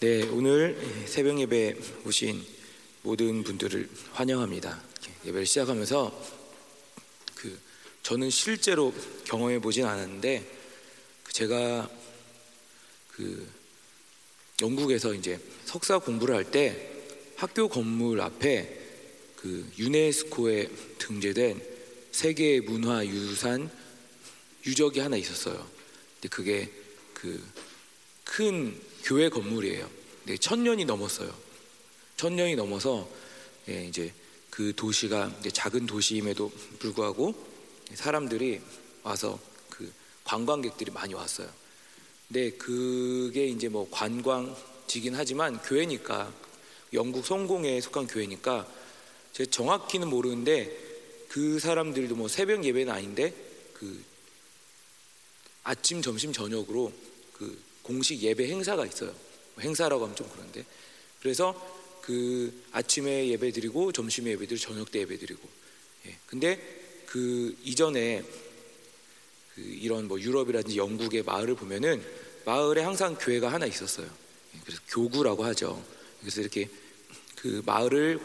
네, 오늘 새벽 예배 오신 모든 분들을 환영합니다. 예배를 시작하면서 그 저는 실제로 경험해 보진 않았는데 그 제가 그 영국에서 이제 석사 공부를 할 때 학교 건물 앞에 그 유네스코에 등재된 세계 문화 유산 유적이 하나 있었어요. 근데 그게 그 큰 교회 건물이에요. 네, 천 년이 넘었어요. 천 년이 넘어서 예, 이제 그 도시가 이제 작은 도시임에도 불구하고 사람들이 와서 그 관광객들이 많이 왔어요. 근데 그게 이제 뭐 관광지긴 하지만 교회니까 영국 성공에 속한 교회니까 제가 정확히는 모르는데 그 사람들도 뭐 새벽 예배는 아닌데 그 아침, 점심, 저녁으로 그 공식 예배 행사가 있어요. 행사라고 하면 좀 그런데 그래서 그 아침에 예배 드리고 점심에 예배 드리고 저녁 때 예배 드리고 예. 근데 그 이전에 그 이런 뭐 유럽이라든지 영국의 마을을 보면은 마을에 항상 교회가 하나 있었어요. 예. 그래서 교구라고 하죠. 그래서 이렇게 그 마을을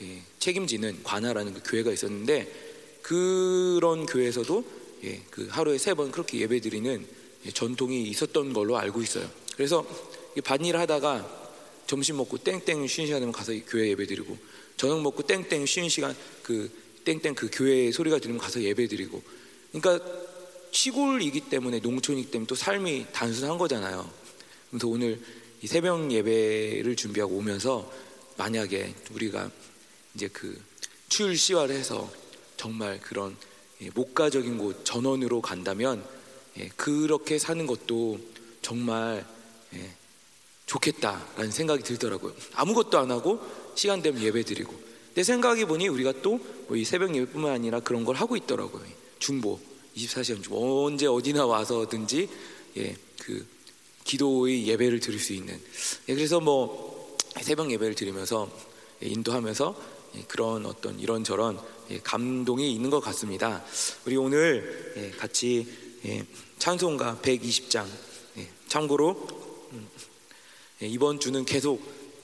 예, 책임지는 관하라는 그 교회가 있었는데 그런 교회에서도 예, 그 하루에 세 번 그렇게 예배 드리는 예, 전통이 있었던 걸로 알고 있어요. 그래서 반일 하다가 점심 먹고 땡땡 쉬는 시간 되면 가서 교회 예배 드리고 저녁 먹고 땡땡 쉬는 시간 그 땡땡 그 교회 소리가 들리면 가서 예배 드리고 그러니까 시골이기 때문에 농촌이기 때문에 또 삶이 단순한 거잖아요. 그래서 오늘 이 새벽 예배를 준비하고 오면서 만약에 우리가 이제 그 추율 시화를 해서 정말 그런 예, 목가적인 곳 전원으로 간다면 예, 그렇게 사는 것도 정말 예, 좋겠다라는 생각이 들더라고요. 아무것도 안 하고 시간 되면 예배 드리고. 내 생각해 보니 우리가 또이 뭐 새벽 예배뿐만 아니라 그런 걸 하고 있더라고요. 중보 24시간 중보 언제 어디나 와서든지 예, 그 기도의 예배를 드릴 수 있는. 예, 그래서 뭐 새벽 예배를 드리면서 예, 인도하면서 예, 그런 어떤 이런저런 예, 감동이 있는 것 같습니다. 우리 오늘 예, 같이 예, 찬송가 120장 예, 참고로 음, 예, 이번 주는 계속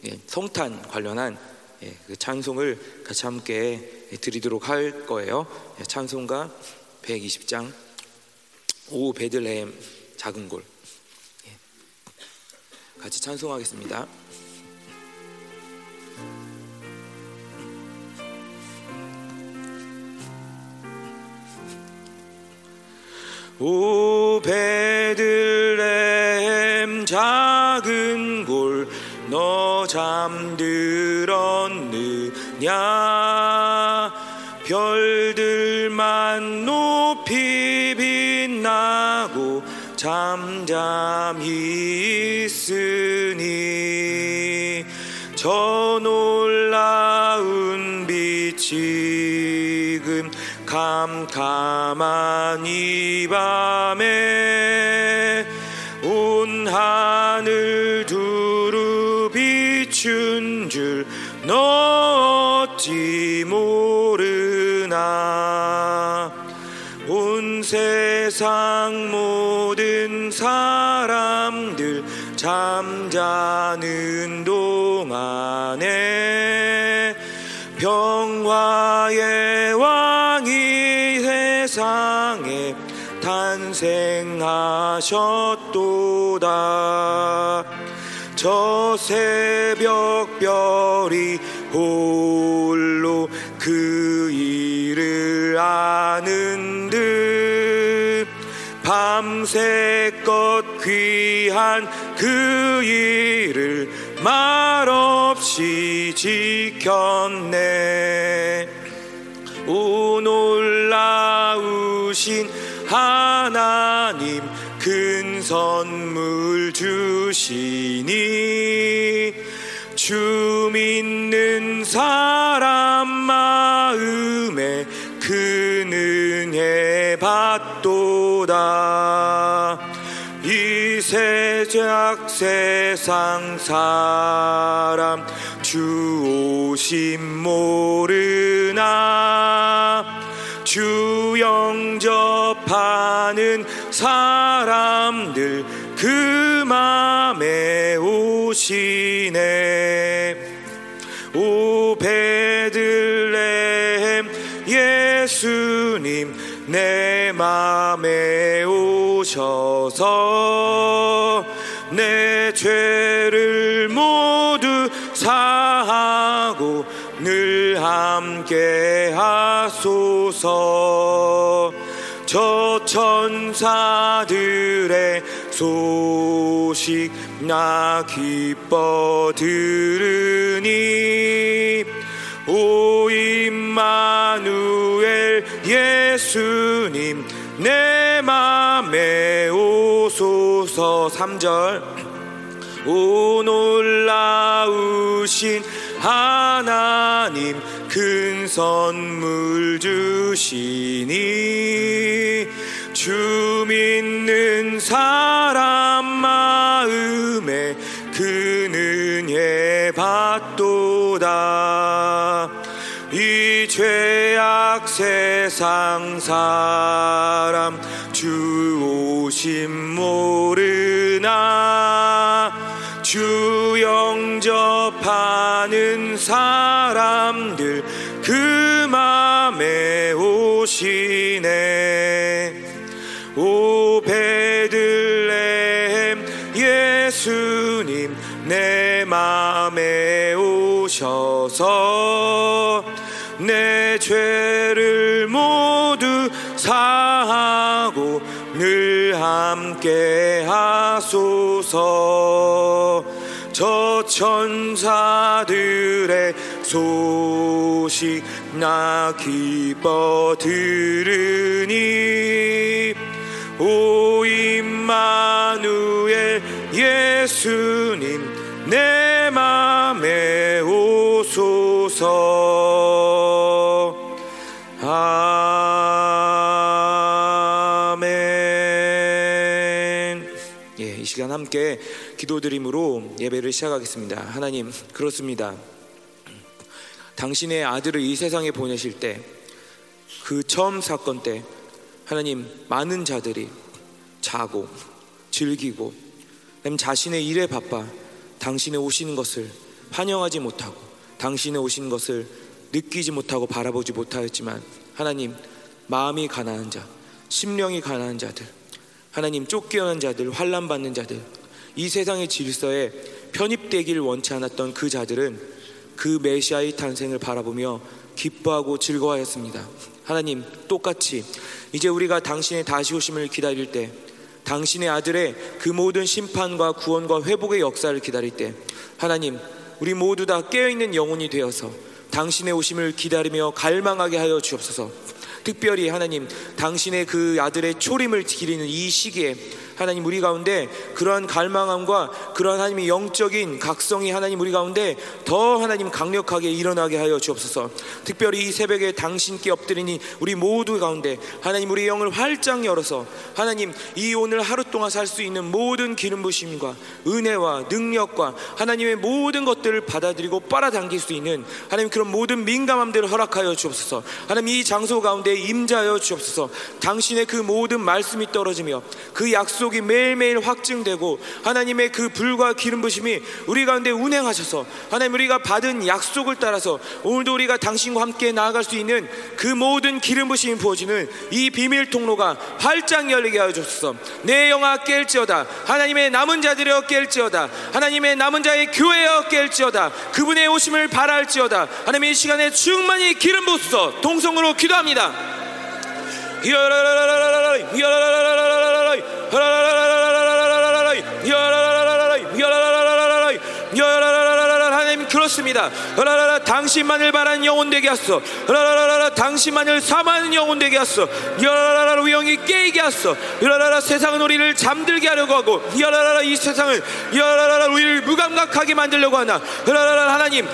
예, 성탄 관련한 예, 그 찬송을 같이 함께 드리도록 할 거예요. 찬송가 120장 오 베들레헴 작은 골 같이 찬송하겠습니다. 오 베들레헴 작은 골 너 잠들었느냐? 별들만 높이 빛나고 잠잠히 있으니 저 놀라운 빛이 캄캄한 이 밤에 온 하늘 두루 비춘 줄 너 어찌 모르나. 온 세상 모든 사람들 잠자는 동안에 평화의 하셨도다. 저 새벽 별이 홀로 그 일을 아는 듯 밤새껏 귀한 그 일을 말없이 지켰네. 오 놀라우신 하나님 큰 선물 주시니 주 믿는 사람 마음에 큰 은혜 받도다. 이 세작 세상 사람 주 오심 모르나? 주 영접 하는 사람들 그 맘에 오시 오시네. 오 베들레헴 예수님 내 맘에 오셔서 내 죄를 모두 사하고 늘 함께 하소서 저 천사들의 소식 나 기뻐 들으니 오 임마누엘 예수님 내 맘에 오소서. 3절. 오 놀라우신 하나님 큰 선물 주시니 주 믿는 사람 마음에 그 은혜 받도다. 이 죄악 세상 사람 주 오심 모르나 주 영접하는 사람들 그 맘에 오시네. 오 베들레헴 예수님 내 맘에 오셔서 내 죄를 모두 사하고 늘 함께 하소서. 저 천사들의 소식 나 기뻐 들으니 오 임마누엘 예수님 내 맘에 오소서 함께 기도드림으로 예배를 시작하겠습니다. 하나님 그렇습니다. 당신의 아들을 이 세상에 보내실 때 그 처음 사건 때 하나님 많은 자들이 자고 즐기고 남 자신의 일에 바빠 당신의 오시는 것을 환영하지 못하고 당신의 오시는 것을 느끼지 못하고 바라보지 못하였지만 하나님 마음이 가난한 자, 심령이 가난한 자들, 하나님 쫓겨난 자들, 환란 받는 자들, 이 세상의 질서에 편입되길 원치 않았던 그 자들은 그 메시아의 탄생을 바라보며 기뻐하고 즐거워하였습니다. 하나님 똑같이 이제 우리가 당신의 다시 오심을 기다릴 때 당신의 아들의 그 모든 심판과 구원과 회복의 역사를 기다릴 때 하나님 우리 모두 다 깨어있는 영혼이 되어서 당신의 오심을 기다리며 갈망하게 하여 주옵소서 특별히 하나님 당신의 그 아들의 초림을 기리는 이 시기에 하나님 우리 가운데 그러한 갈망함과 그러한 하나님의 영적인 각성이 하나님 우리 가운데 더 하나님 강력하게 일어나게 하여 주옵소서. 특별히 이 새벽에 당신께 엎드리니 우리 모두 가운데 하나님 우리 영을 활짝 열어서 하나님 이 오늘 하루 동안 살 수 있는 모든 기름 부심과 은혜와 능력과 하나님의 모든 것들을 받아들이고 빨아당길 수 있는 하나님 그런 모든 민감함들을 허락하여 주옵소서. 하나님 이 장소 가운데 임자하여 주옵소서. 당신의 그 모든 말씀이 떨어지며 그 약속 약속이 매일매일 확증되고 하나님의 그 불과 기름 부심이 우리 가운데 운행하셔서 하나님 우리가 받은 약속을 따라서 오늘도 우리가 당신과 함께 나아갈 수 있는 그 모든 기름 부심이 부어지는 이 비밀 통로가 활짝 열리게 하여 주옵소서. 내 영아 깰지어다 하나님의 남은 자들이여 깰지어다 하나님의 남은 자의 교회여 깰지어다 그분의 오심을 바랄지어다. 하나님 이 시간에 충만히 기름 부으소서. 동성으로 기도합니다 하 그렇습니다. 당신만을 바라는 영혼 되게 하소. 당신만을 사모하는 영혼 되게 하소. 우리 영이 깨게 하소. 세상은 우리를 잠들게 하려고 하고 이 세상은 우리를 무감각하게 만들려고 하나 하나님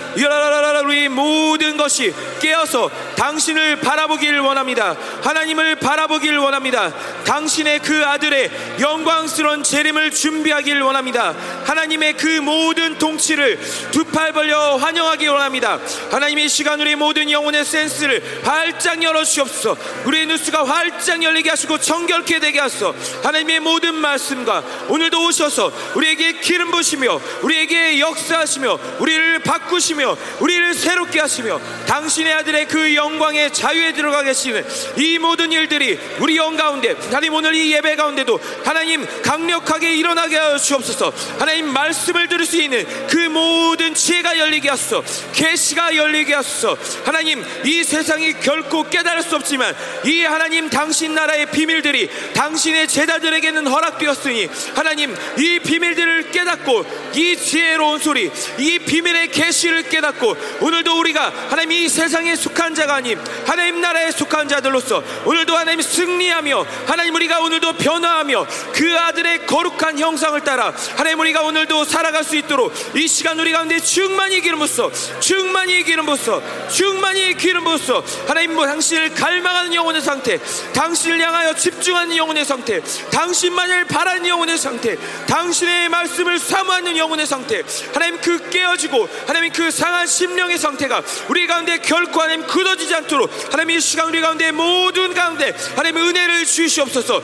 우리 모든 것이 깨어서 당신을 바라보길 원합니다. 하나님을 바라보길 원합니다. 당신의 그 아들의 영광스러운 재림을 준비하길 원합니다. 하나님의 그 모든 통치를 두 팔 벌려 환영하기 원합니다. 하나님의 시간 우리 모든 영혼의 센스를 활짝 열어 주옵소서. 우리의 뉴스가 활짝 열리게 하시고 정결케 되게 하소서. 하나님의 모든 말씀과 오늘도 오셔서 우리에게 기름 부시며 우리에게 역사하시며 우리를 바꾸시며 우리를 새롭게 하시며 당신의 아들의 그 영광의 자유에 들어가 계시는 이 모든 일들이 우리 영 가운데 하나님 오늘 이 예배 가운데도 하나님 강력하게 일어나게 하여 주옵소서. 하나님 말씀을 들을 수 있는 그 모든 지혜가 열 리게 하소서. 계시가 열리게 하소서. 하나님 이 세상이 결코 깨달을 수 없지만 이 하나님 당신 나라의 비밀들이 당신의 제자들에게는 허락되었으니 하나님 이 비밀들을 깨닫고 이 지혜로운 소리 이 비밀의 계시를 깨닫고 오늘도 우리가 하나님 이 세상에 속한 자가 아님 하나님 나라에 속한 자들로서 오늘도 하나님 승리하며 하나님 우리가 오늘도 변화하며 그 아들의 거룩한 형상을 따라 하나님 우리가 오늘도 살아갈 수 있도록 이 시간 우리 가운데 충만히 기름 부어. 충만히 기름 부어. 충만히 기름 부어. 하나님 뭐 당신을 갈망하는 영혼의 상태 당신을 향하여 집중하는 영혼의 상태 당신만을 바라는 영혼의 상태 당신의 말씀을 사모하는 영혼의 상태 하나님 그 깨어지고 하나님 그 상한 심령의 상태가 우리 가운데 결코 하나님 굳어지지 않도록 하나님 이 시간 우리 가운데 모든 가운데 하나님 은혜를 주시옵소서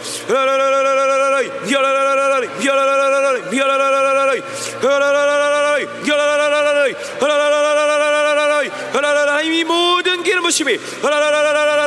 하나님이 모든 기름 부심이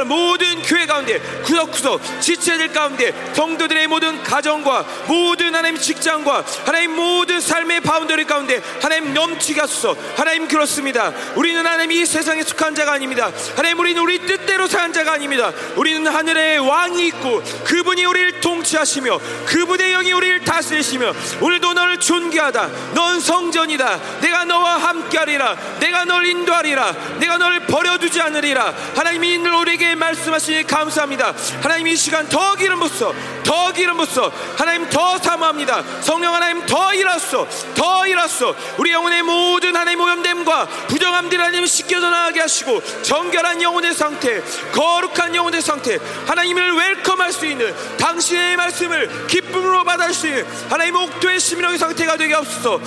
모든 교회 가운데 구석구석 지체들 가운데 성도들의 모든 가정과 모든 하나님 직장과 하나님 모든 삶의 boundary 가운데 하나님 넘치게 하소서. 하나님 그렇습니다. 우리는 하나님 이 세상에 속한 자가 아닙니다. 하나님 우리는 우리 뜻대로 사는 자가 아닙니다. 우리는 하늘의 왕이 있고 그분이 우리를 통치하시며 그분의 영이 우리를 다스리시며 오늘도 너를 존귀하다. 넌 성전이다. 내가 너와 함께하리라. 내가 널 인도하리라. 내가 너를 버려두지 않으리라. 하나님이 우리에게 말씀하 시니 감사합니다. 하나님 이 시간 더 기름 부어 더 기름 부어. 하나님 더 사모합니다. 성령 하나님 더 일하소 더 일하소 우리 영혼의 모든 하나님 오염됨과 부정함들 하나님 씻겨져 나가게 하시고 정결한 영혼의 상태 거룩한 영혼의 상태 하나님을 웰컴할 수 있는 당신의 말씀을 기쁨으로 받을 수 있는 하나님 옥도의 심령의 상태가 되게 하옵소서.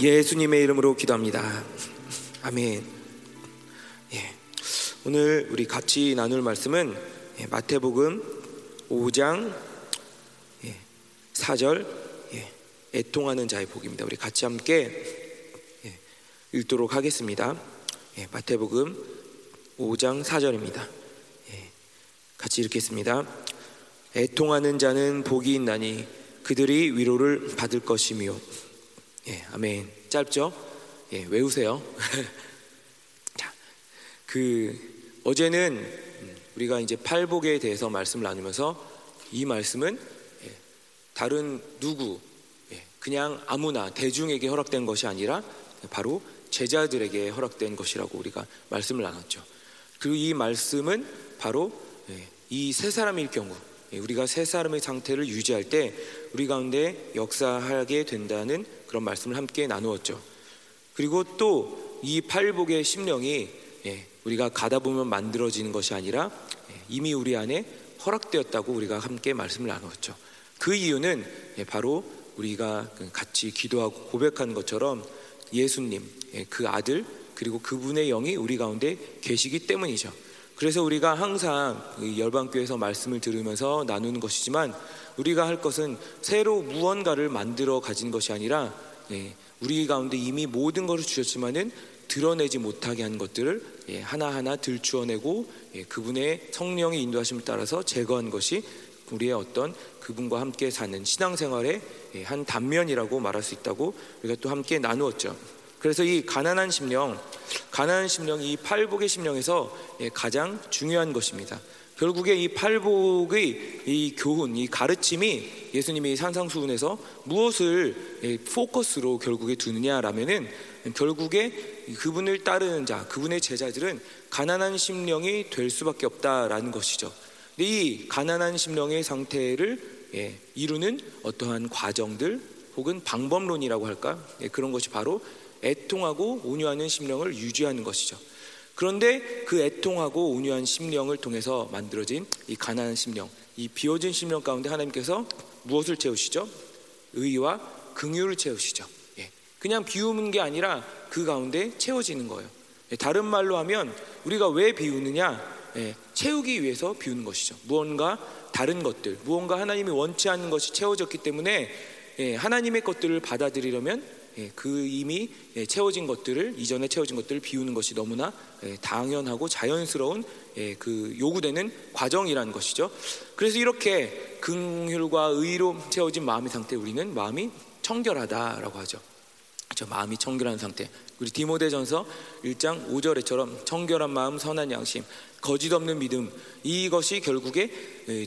예수님의 이름으로 기도합니다. 아멘. 예. 오늘 우리 같이 나눌 말씀은 예, 마태복음 5장 예, 4절 예, 애통하는 자의 복입니다. 우리 같이 함께 예, 읽도록 하겠습니다. 예, 마태복음 5장 4절입니다. 예, 같이 읽겠습니다. 애통하는 자는 복이 있나니 그들이 위로를 받을 것이며 예, 아멘. 짧죠? 예, 외우세요. 자, 그 어제는 우리가 이제 팔복에 대해서 말씀을 나누면서 이 말씀은 예, 다른 누구, 예, 그냥 아무나 대중에게 허락된 것이 아니라 바로 제자들에게 허락된 것이라고 우리가 말씀을 나눴죠. 그리고 이 말씀은 바로 예, 이세 사람일 경우 예, 우리가 세 사람의 상태를 유지할 때 우리 가운데 역사하게 된다는 그런 말씀을 함께 나누었죠. 그리고 또 이 팔복의 심령이 예, 우리가 가다 보면 만들어지는 것이 아니라 예, 이미 우리 안에 허락되었다고 우리가 함께 말씀을 나누었죠. 그 이유는 바로 우리가 그 같이 기도하고 고백하는 것처럼 예수님, 그 아들 그리고 그분의 영이 우리 가운데 계시기 때문이죠. 그래서 우리가 항상 열방교회에서 말씀을 들으면서 나누는 것이지만 우리가 할 것은 새로 무언가를 만들어 가진 것이 아니라 예, 우리 가운데 이미 모든 것을 주셨지만은 드러내지 못하게 한 것들을 예, 하나하나 들추어내고 예, 그분의 성령의 인도하심을 따라서 제거한 것이 우리의 어떤 그분과 함께 사는 신앙생활의 한 단면이라고 말할 수 있다고 우리가 또 함께 나누었죠. 그래서 이 가난한 심령, 가난한 심령이 이 팔복의 심령에서 가장 중요한 것입니다. 결국에 이 팔복의 이 교훈, 이 가르침이 예수님이 산상수훈에서 무엇을 예, 포커스로 결국에 두느냐라면은 결국에 그분을 따르는 자, 그분의 제자들은 가난한 심령이 될 수밖에 없다라는 것이죠. 이 가난한 심령의 상태를 예, 이루는 어떠한 과정들 혹은 방법론이라고 할까 예, 그런 것이 바로 애통하고 온유하는 심령을 유지하는 것이죠. 그런데 그 애통하고 온유한 심령을 통해서 만들어진 이 가난한 심령, 이 비워진 심령 가운데 하나님께서 무엇을 채우시죠? 의와 긍휼을 채우시죠. 예. 그냥 비우는 게 아니라 그 가운데 채워지는 거예요. 예, 다른 말로 하면 우리가 왜 비우느냐? 예, 채우기 위해서 비우는 것이죠. 무언가 다른 것들, 무언가 하나님이 원치 않는 것이 채워졌기 때문에 예, 하나님의 것들을 받아들이려면 예, 그 이미 예, 채워진 것들을 이전에 채워진 것들을 비우는 것이 너무나 예, 당연하고 자연스러운 그 요구되는 과정이라는 것이죠. 그래서 이렇게 긍휼과 의로 채워진 마음의 상태 우리는 마음이 청결하다라고 하죠. 저 마음이 청결한 상태. 우리 디모데전서 1장 5절에처럼 청결한 마음, 선한 양심, 거짓 없는 믿음 이것이 결국에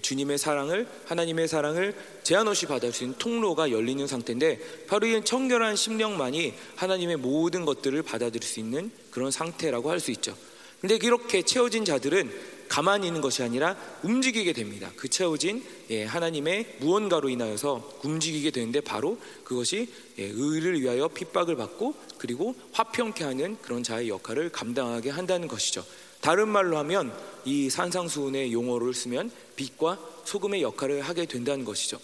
주님의 사랑을 하나님의 사랑을 제한 없이 받을 수 있는 통로가 열리는 상태인데 바로 이 청결한 심령만이 하나님의 모든 것들을 받아들일 수 있는 그런 상태라고 할 수 있죠. 근데 이렇게 채워진 자들은 가만히 있는 것이 아니라 움직이게 됩니다. 그 채워진 예, 하나님의 무언가로 인하여서 움직이게 되는데 바로 그것이 예, 의를 위하여 핍박을 받고 그리고 화평케 하는 그런 자의 역할을 감당하게 한다는 것이죠. 다른 말로 하면 이 산상수훈의 용어를 쓰면 빛과 소금의 역할을 하게 된다는 것이죠.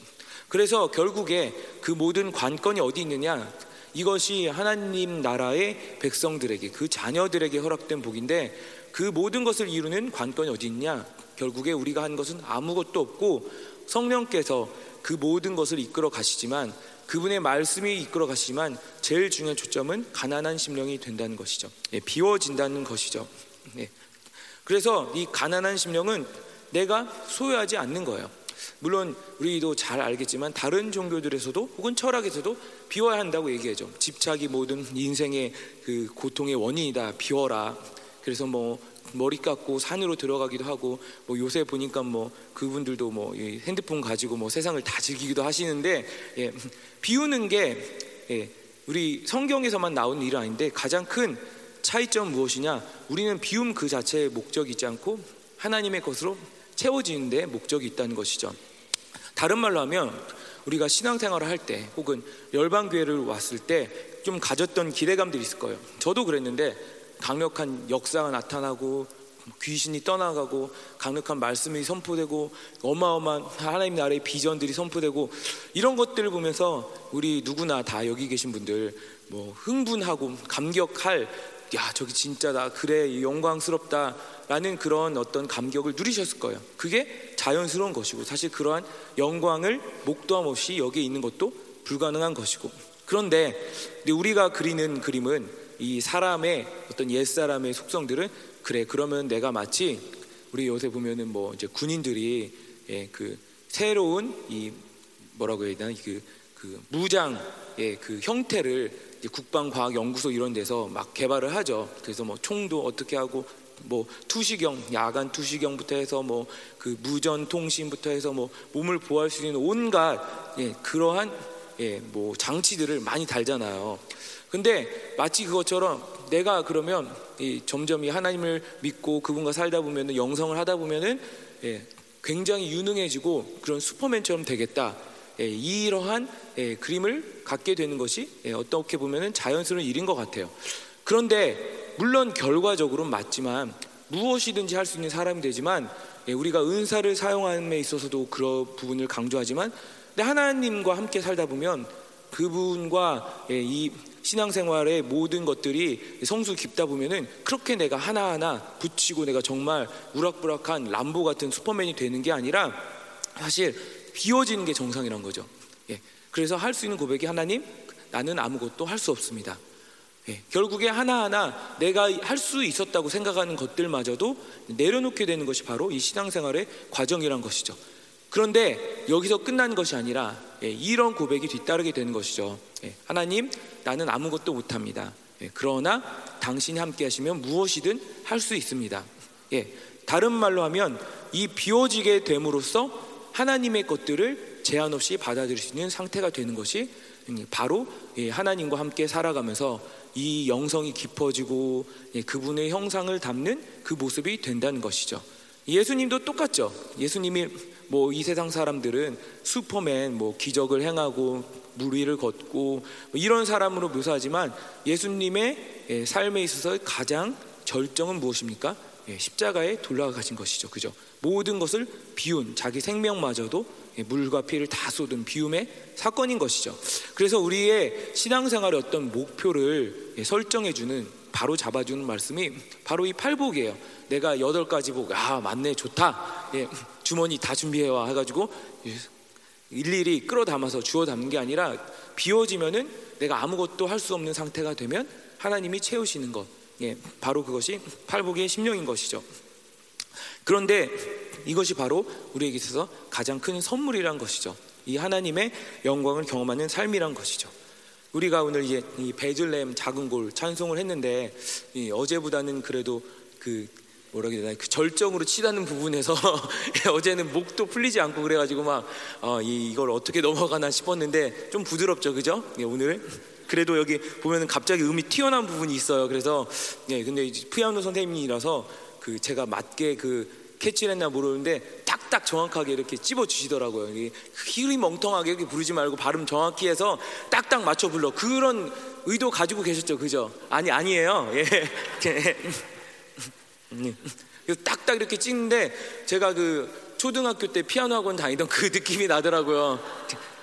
그래서 결국에 그 모든 관건이 어디 있느냐? 이것이 하나님 나라의 백성들에게 그 자녀들에게 허락된 복인데 그 모든 것을 이루는 관건이 어디 있냐? 결국에 우리가 한 것은 아무것도 없고 성령께서 그 모든 것을 이끌어 가시지만 그분의 말씀이 이끌어 가시지만 제일 중요한 초점은 가난한 심령이 된다는 것이죠. 예, 비워진다는 것이죠. 네. 그래서 이 가난한 심령은 내가 소유하지 않는 거예요. 물론 우리도 잘 알겠지만 다른 종교들에서도 혹은 철학에서도 비워야 한다고 얘기하죠. 집착이 모든 인생의 그 고통의 원인이다. 비워라. 그래서 뭐 머리 깎고 산으로 들어가기도 하고 뭐 요새 보니까 뭐 그분들도 뭐 핸드폰 가지고 뭐 세상을 다 즐기기도 하시는데 예, 비우는 게 예, 우리 성경에서만 나온 일은 아닌데 가장 큰 차이점 무엇이냐? 우리는 비움 그 자체에 목적이 있지 않고 하나님의 것으로 채워지는 데 목적이 있다는 것이죠. 다른 말로 하면 우리가 신앙생활을 할 때 혹은 열방교회를 왔을 때 좀 가졌던 기대감들이 있을 거예요. 저도 그랬는데 강력한 역사가 나타나고 귀신이 떠나가고 강력한 말씀이 선포되고 어마어마한 하나님 나라의 비전들이 선포되고 이런 것들을 보면서 우리 누구나 다 여기 계신 분들 뭐 흥분하고 감격할 야 저기 진짜다 그래 영광스럽다라는 그런 어떤 감격을 누리셨을 거예요. 그게 자연스러운 것이고 사실 그러한 영광을 목도함 없이 여기에 있는 것도 불가능한 것이고 그런데 우리가 그리는 그림은 이 사람의 어떤 옛 사람의 속성들은 그래 그러면 내가 마치 우리 요새 보면은 뭐 이제 군인들이 예, 그 새로운 이 뭐라고 해야 되나 그, 그 무장의 그 형태를 국방과학연구소 이런 데서 막 개발을 하죠. 그래서 뭐 총도 어떻게 하고 뭐 투시경, 야간 투시경부터 해서 뭐 그 무전 통신부터 해서 뭐 몸을 보호할 수 있는 온갖 예, 그러한 예, 뭐 장치들을 많이 달잖아요. 근데 마치 그것처럼 내가 그러면 이 점점 이 하나님을 믿고 그분과 살다 보면은 영성을 하다 보면은 예, 굉장히 유능해지고 그런 슈퍼맨처럼 되겠다. 예, 이러한 예, 그림을 갖게 되는 것이 예, 어떻게 보면 자연스러운 일인 것 같아요. 그런데 물론 결과적으로 맞지만 무엇이든지 할 수 있는 사람이 되지만 우리가 은사를 사용함에 있어서도 그런 부분을 강조하지만 하나님과 함께 살다 보면 그분과 이 신앙생활의 모든 것들이 성수 깊다 보면은 그렇게 내가 하나하나 붙이고 내가 정말 우락부락한 람보 같은 슈퍼맨이 되는 게 아니라 사실 비워지는 게 정상이란 거죠. 예. 그래서 할 수 있는 고백이 하나님, 나는 아무것도 할 수 없습니다. 예. 결국에 하나하나 내가 할 수 있었다고 생각하는 것들마저도 내려놓게 되는 것이 바로 이 신앙생활의 과정이란 것이죠. 그런데 여기서 끝나는 것이 아니라 예, 이런 고백이 뒤따르게 되는 것이죠. 예, 하나님, 나는 아무것도 못합니다. 예, 그러나 당신이 함께 하시면 무엇이든 할 수 있습니다. 예, 다른 말로 하면 이 비워지게 됨으로써 하나님의 것들을 제한 없이 받아들일 수 있는 상태가 되는 것이 바로 하나님과 함께 살아가면서 이 영성이 깊어지고 그분의 형상을 담는 그 모습이 된다는 것이죠. 예수님도 똑같죠. 예수님이 뭐 이 세상 사람들은 슈퍼맨 뭐 기적을 행하고 물 위를 걷고 뭐 이런 사람으로 묘사하지만 예수님의 삶에 있어서 가장 절정은 무엇입니까? 십자가에 돌아가신 것이죠. 그죠? 모든 것을 비운 자기 생명마저도 예, 물과 피를 다 쏟은 비움의 사건인 것이죠. 그래서 우리의 신앙생활의 어떤 목표를 예, 설정해 주는 바로 잡아주는 말씀이 바로 이 팔복이에요. 내가 여덟 가지 복, 아 맞네 좋다. 예, 주머니 다 준비해와 해가지고 일일이 끌어 담아서 주워 담는 게 아니라 비워지면은 내가 아무것도 할 수 없는 상태가 되면 하나님이 채우시는 것. 예, 바로 그것이 팔복의 심령인 것이죠. 그런데 이것이 바로 우리에게 있어서 가장 큰 선물이란 것이죠. 이 하나님의 영광을 경험하는 삶이란 것이죠. 우리가 오늘 이제 이 베들레헴 작은 골 찬송을 했는데 어제보다는 그래도 그 뭐라 해야 되나 그 절정으로 치닫는 부분에서 어제는 목도 풀리지 않고 그래가지고 막 어, 이, 이걸 어떻게 넘어가나 싶었는데 좀 부드럽죠, 그죠? 예, 오늘 그래도 여기 보면은 갑자기 음이 튀어나온 부분이 있어요. 그래서 예, 근데 피아노 선생님이라서 그 제가 맞게 그 캐치를 했나 모르는데 딱딱 정확하게 이렇게 찝어 주시더라고요. 휘리 멍텅하게 이렇게 부르지 말고 발음 정확히 해서 딱딱 맞춰 불러. 그런 의도 가지고 계셨죠, 그죠? 아니 아니에요. 예. 음. 딱딱 이렇게 찍는데 제가 그 초등학교 때 피아노 학원 다니던 그 느낌이 나더라고요.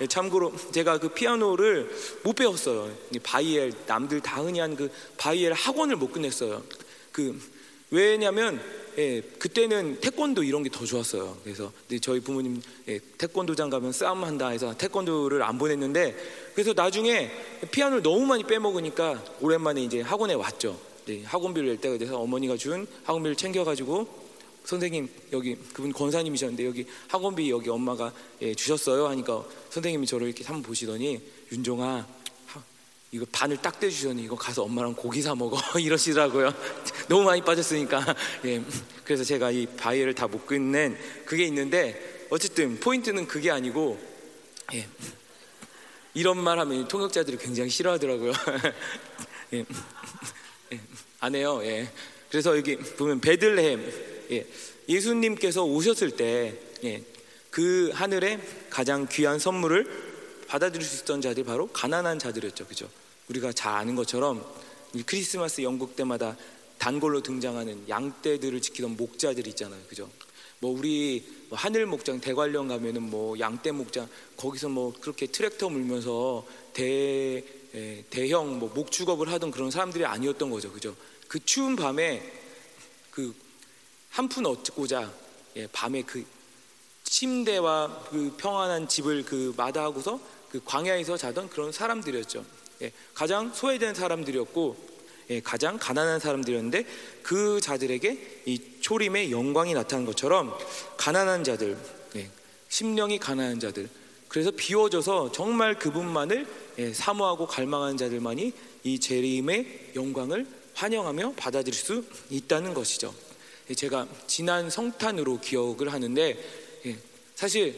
참고로 제가 그 피아노를 못 배웠어요. 바이엘 남들 다 흔히 한 그 바이엘 학원을 못 끝냈어요. 그 왜냐면 예, 그때는 태권도 이런 게 더 좋았어요. 그래서 저희 부모님 예, 태권도장 가면 싸움 한다 해서 태권도를 안 보냈는데 그래서 나중에 피아노를 너무 많이 빼먹으니까 오랜만에 이제 학원에 왔죠. 네, 학원비를 낼 때가 돼서 어머니가 준 학원비를 챙겨가지고 선생님 여기 그분 권사님이셨는데 여기 학원비 여기 엄마가 예, 주셨어요 하니까 선생님이 저를 이렇게 한번 보시더니 윤종아 이거 반을 딱 떼주셨니 이거 가서 엄마랑 고기 사 먹어. 이러시더라고요. 너무 많이 빠졌으니까. 예, 그래서 제가 이 바이를 다못 끝낸 그게 있는데 어쨌든 포인트는 그게 아니고 예, 이런 말 하면 통역자들이 굉장히 싫어하더라고요. 예. 안 해요. 예. 그래서 여기 보면 베들레헴 예. 예수님께서 오셨을 때 예. 그 하늘에 가장 귀한 선물을 받아들일 수 있던 자들이 바로 가난한 자들이었죠. 그죠? 우리가 잘 아는 것처럼 크리스마스 영국 때마다 단골로 등장하는 양떼들을 지키던 목자들 있잖아요. 그죠? 뭐 우리 뭐 하늘 목장 대관령 가면은 뭐 양떼 목장 거기서 뭐 그렇게 트랙터 물면서 대 예, 대형 뭐 목축업을 하던 그런 사람들이 아니었던 거죠. 그죠? 그 추운 밤에 그 한푼 얻고자 예, 밤에 그 침대와 그 평안한 집을 그 마다하고서 그 광야에서 자던 그런 사람들이었죠. 예, 가장 소외된 사람들이었고 예, 가장 가난한 사람들이었는데 그 자들에게 이 초림의 영광이 나타난 것처럼 가난한 자들, 예, 심령이 가난한 자들, 그래서 비워져서 정말 그분만을 예, 사모하고 갈망하는 자들만이 이 재림의 영광을 환영하며 받아들일 수 있다는 것이죠. 예, 제가 지난 성탄으로 기억을 하는데 예, 사실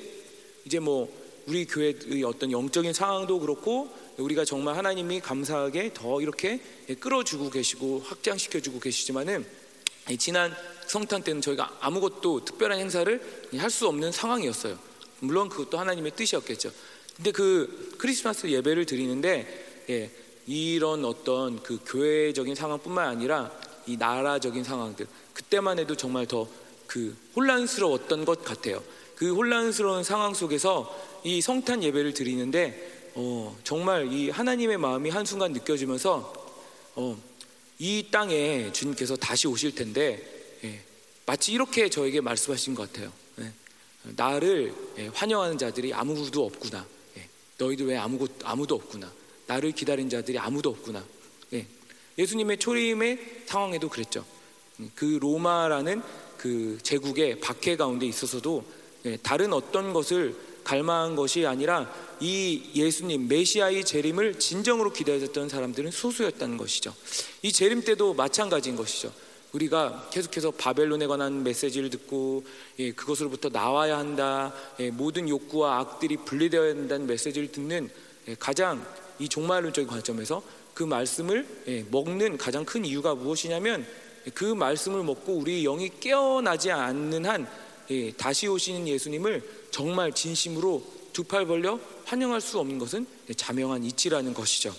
이제 뭐 우리 교회의 어떤 영적인 상황도 그렇고 우리가 정말 하나님이 감사하게 더 이렇게 끌어주고 계시고 확장시켜주고 계시지만은 지난 성탄 때는 저희가 아무것도 특별한 행사를 할 수 없는 상황이었어요. 물론 그것도 하나님의 뜻이었겠죠. 근데 그 크리스마스 예배를 드리는데 예, 이런 어떤 그 교회적인 상황뿐만 아니라 이 나라적인 상황들 그때만 해도 정말 더 그 혼란스러웠던 것 같아요. 그 혼란스러운 상황 속에서 이 성탄 예배를 드리는데 어, 정말 이 하나님의 마음이 한 순간 느껴지면서 어, 이 땅에 주님께서 다시 오실 텐데 예, 마치 이렇게 저에게 말씀하신 것 같아요. 예, 나를 예, 환영하는 자들이 아무도 없구나. 예, 너희들 왜 아무것 아무도 없구나. 나를 기다린 자들이 아무도 없구나. 예. 예수님의 초림의 상황에도 그랬죠. 음, 그 로마라는 그 제국의 박해 가운데 있어서도 예, 다른 어떤 것을 갈망한 것이 아니라 이 예수님 메시아의 재림을 진정으로 기다렸던 사람들은 소수였다는 것이죠. 이 재림 때도 마찬가지인 것이죠. 우리가 계속해서 바벨론에 관한 메시지를 듣고 예, 그것으로부터 나와야 한다. 예, 모든 욕구와 악들이 분리되어야 한다는 메시지를 듣는 예, 가장 이 종말론적인 관점에서 그 말씀을 예, 먹는 가장 큰 이유가 무엇이냐면 그 말씀을 먹고 우리 영이 깨어나지 않는 한 예, 다시 오시는 예수님을 정말 진심으로 두 팔 벌려 환영할 수 없는 것은 자명한 이치라는 것이죠.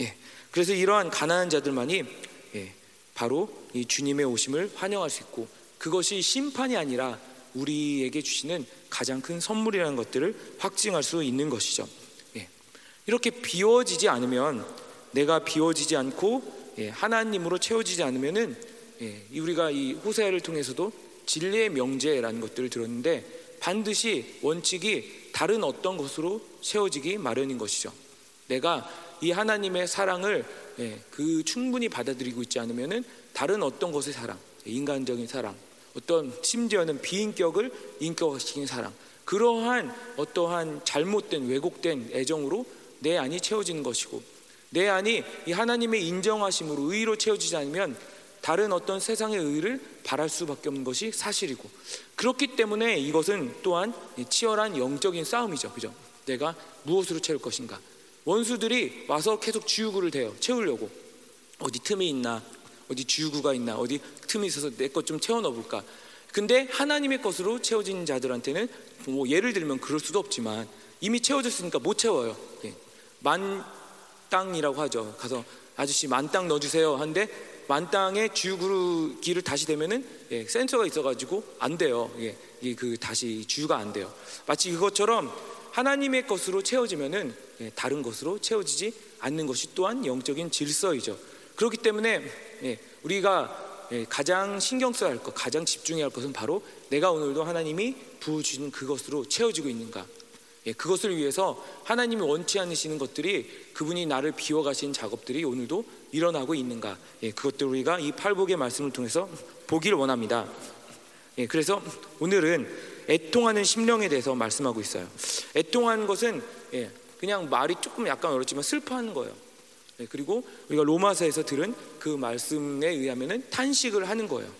예, 그래서 이러한 가난한 자들만이 바로 이 주님의 오심을 환영할 수 있고 그것이 심판이 아니라 우리에게 주시는 가장 큰 선물이라는 것들을 확증할 수 있는 것이죠. 예. 이렇게 비워지지 않으면 내가 비워지지 않고 예, 하나님으로 채워지지 않으면은 예, 우리가 이 호세아를 통해서도 진리의 명제라는 것들을 들었는데 반드시 원칙이 다른 어떤 것으로 채워지기 마련인 것이죠. 내가 이 하나님의 사랑을 예, 그 충분히 받아들이고 있지 않으면은 다른 어떤 것의 사랑, 인간적인 사랑, 어떤 심지어는 비인격을 인격화시킨 사랑, 그러한 어떠한 잘못된 왜곡된 애정으로 내 안이 채워지는 것이고 내 안이 이 하나님의 인정하심으로 의로 채워지지 않으면 다른 어떤 세상의 의를 바랄 수밖에 없는 것이 사실이고 그렇기 때문에 이것은 또한 치열한 영적인 싸움이죠. 그죠? 내가 무엇으로 채울 것인가? 원수들이 와서 계속 주유구를 대요. 채우려고. 어디 틈이 있나? 어디 주유구가 있나? 어디 틈이 있어서 내 것 좀 채워 넣어 볼까? 근데 하나님의 것으로 채워진 자들한테는 뭐 예를 들면 그럴 수도 없지만 이미 채워졌으니까 못 채워요. 예. 만 땅이라고 하죠. 가서 아저씨 만 땅 넣어주세요. 한데 만 땅에 주유기를 다시 대면은 예, 센서가 있어가지고 안 돼요. 예, 그 다시 주유가 안 돼요. 마치 그것처럼 하나님의 것으로 채워지면은 예, 다른 것으로 채워지지 않는 것이 또한 영적인 질서이죠. 그렇기 때문에 예, 우리가 예, 가장 신경 써야 할 것, 가장 집중해야 할 것은 바로 내가 오늘도 하나님이 부어 주신 그것으로 채워지고 있는가. 예, 그것을 위해서 하나님이 원치 않으시는 것들이 그분이 나를 비워 가신 작업들이 오늘도 일어나고 있는가. 예, 그것들 우리가 이 팔복의 말씀을 통해서 보기를 원합니다. 예, 그래서 오늘은 애통하는 심령에 대해서 말씀하고 있어요. 애통하는 것은 예, 그냥 말이 조금 약간 어렵지만 슬퍼하는 거예요. 예, 그리고 우리가 로마서에서 들은 그 말씀에 의하면은 탄식을 하는 거예요.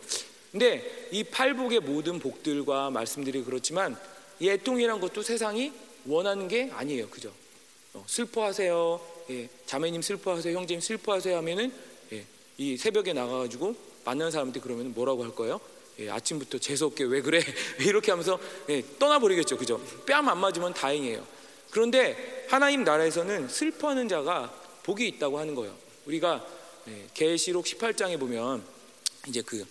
근데 이 팔복의 모든 복들과 말씀들이 그렇지만 이 애통이란 것도 세상이 원하는 게 아니에요. 그죠? 어, 슬퍼하세요. 예, 자매님 슬퍼하세요. 형제님 슬퍼하세요 하면은 예, 이 새벽에 나가가지고 만나는 사람한테 그러면 뭐라고 할 거예요? 예, 아침부터 재수없게 왜 그래? 이렇게 하면서 예, 떠나버리겠죠. 그죠? 뺨 안 맞으면 다행이에요. 그런데 하나님 나라에서는 슬퍼하는 자가 복이 있다고 하는 거예요. 우리가 예, 계시록 18장에 보면 이제 그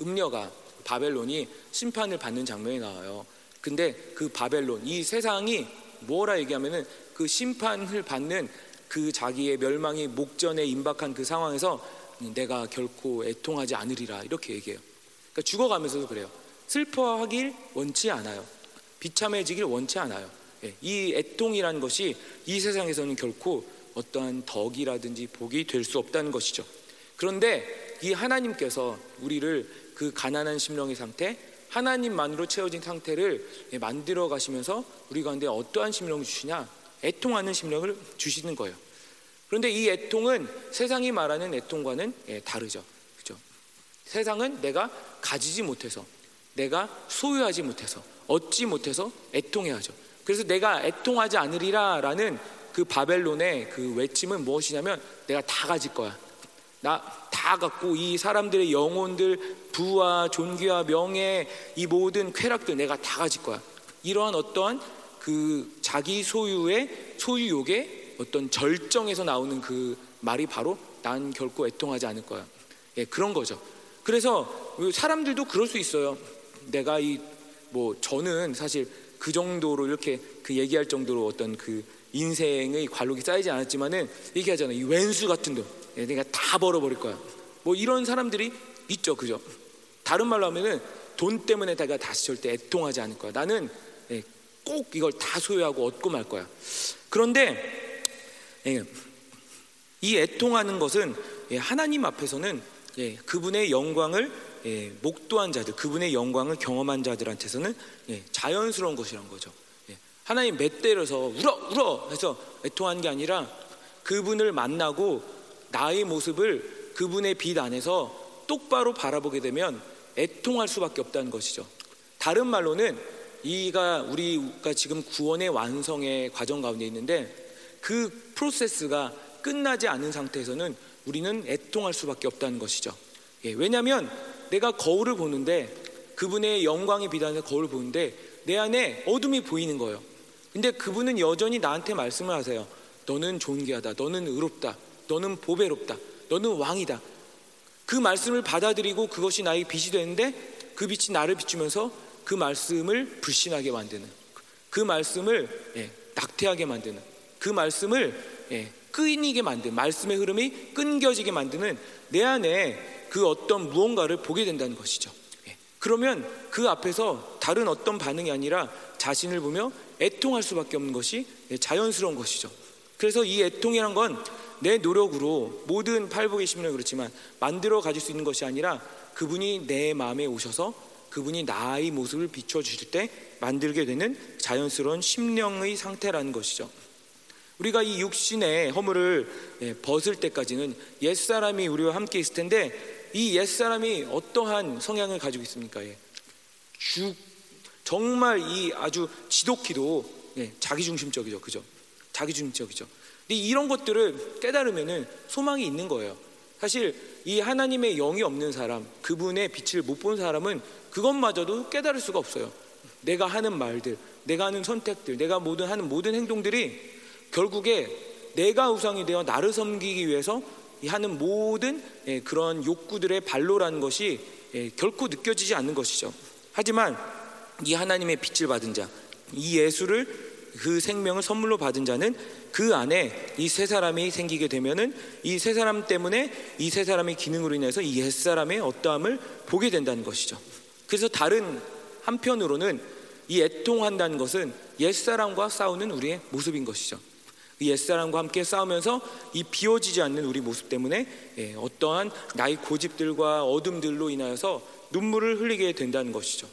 음녀가 바벨론이 심판을 받는 장면이 나와요. 근데 그 바벨론 이 세상이 뭐라 얘기하면은 그 심판을 받는 그 자기의 멸망이 목전에 임박한 그 상황에서 내가 결코 애통하지 않으리라 이렇게 얘기해요. 그러니까 죽어가면서도 그래요. 슬퍼하길 원치 않아요. 비참해지길 원치 않아요. 예, 이 애통이라는 것이 이 세상에서는 결코 어떠한 덕이라든지 복이 될 수 없다는 것이죠. 그런데 이 하나님께서 우리를 그 가난한 심령의 상태, 하나님만으로 채워진 상태를 만들어 가시면서 우리 가운데 어떠한 심령을 주시냐? 애통하는 심령을 주시는 거예요. 그런데 이 애통은 세상이 말하는 애통과는 예, 다르죠. 그죠? 세상은 내가 가지지 못해서, 내가 소유하지 못해서, 얻지 못해서 애통해야죠. 그래서 내가 애통하지 않으리라라는 그 바벨론의 그 외침은 무엇이냐면 내가 다 가질 거야. 나 다 갖고 이 사람들의 영혼들 부와 존귀와 명예 이 모든 쾌락들 내가 다 가질 거야. 이러한 어떠한 그 자기 소유의 소유욕의 어떤 절정에서 나오는 그 말이 바로 난 결코 애통하지 않을 거야. 예, 그런 거죠. 그래서 사람들도 그럴 수 있어요. 내가 이 뭐 저는 사실 그 정도로 이렇게 그 얘기할 정도로 어떤 그 인생의 관록이 쌓이지 않았지만은 얘기하잖아요. 이 왼수 같은 돈. 예, 내가 다 벌어버릴 거야. 뭐 이런 사람들이 있죠, 그죠? 다른 말로 하면은 돈 때문에 내가 다시 절대 애통하지 않을 거야. 나는 예, 꼭 이걸 다 소유하고 얻고 말 거야. 그런데 예, 이 애통하는 것은 하나님 앞에서는 그분의 영광을 목도한 자들, 그분의 영광을 경험한 자들한테서는 자연스러운 것이란 거죠. 하나님 맷때려서 울어 울어 해서 애통한 게 아니라 그분을 만나고 나의 모습을 그분의 빛 안에서 똑바로 바라보게 되면 애통할 수밖에 없다는 것이죠. 다른 말로는 이가 우리가 지금 구원의 완성의 과정 가운데 있는데 그 프로세스가 끝나지 않은 상태에서는 우리는 애통할 수밖에 없다는 것이죠. 예, 왜냐하면 내가 거울을 보는데 그분의 영광이 비단는 거울을 보는데 내 안에 어둠이 보이는 거예요. 근데 그분은 여전히 나한테 말씀을 하세요. 너는 존귀하다. 너는 의롭다. 너는 보배롭다. 너는 왕이다. 그 말씀을 받아들이고 그것이 나의 빛이 되는데 그 빛이 나를 비추면서 그 말씀을 불신하게 만드는 그 말씀을 예, 낙태하게 만드는 그 말씀을 예, 끊이게 만드는 말씀의 흐름이 끊겨지게 만드는 내 안에 그 어떤 무언가를 보게 된다는 것이죠. 예, 그러면 그 앞에서 다른 어떤 반응이 아니라 자신을 보며 애통할 수밖에 없는 것이 예, 자연스러운 것이죠. 그래서 이 애통이란 건 내 노력으로 모든 팔복의 심령이 그렇지만 만들어 가질 수 있는 것이 아니라 그분이 내 마음에 오셔서 그분이 나의 모습을 비춰 주실 때 만들게 되는 자연스러운 심령의 상태라는 것이죠. 우리가 이 육신의 허물을 예, 벗을 때까지는 옛사람이 우리와 함께 있을 텐데 이 옛사람이 어떠한 성향을 가지고 있습니까? 예. 주, 정말 이 아주 지독히도 예, 자기중심적이죠. 그죠? 자기중심적이죠. 근데 이런 것들을 깨달으면은 소망이 있는 거예요. 사실 이 하나님의 영이 없는 사람, 그분의 빛을 못 본 사람은 그것마저도 깨달을 수가 없어요. 내가 하는 말들, 내가 하는 선택들, 내가 모든 하는 모든 행동들이 결국에 내가 우상이 되어 나를 섬기기 위해서 하는 모든 예, 그런 욕구들의 발로라는 것이 예, 결코 느껴지지 않는 것이죠. 하지만 이 하나님의 빛을 받은 자, 이 예수를 그 생명을 선물로 받은 자는 그 안에 이 세 사람이 생기게 되면은 이 세 사람 때문에 이 세 사람의 기능으로 인해서 이 옛 사람의 어떠함을 보게 된다는 것이죠. 그래서 다른 한편으로는 이 애통한다는 것은 옛 사람과 싸우는 우리의 모습인 것이죠. 옛 사람과 함께 싸우면서 이 비워지지 않는 우리 모습 때문에 예, 어떠한 나의 고집들과 어둠들로 인하여서 눈물을 흘리게 된다는 것이죠.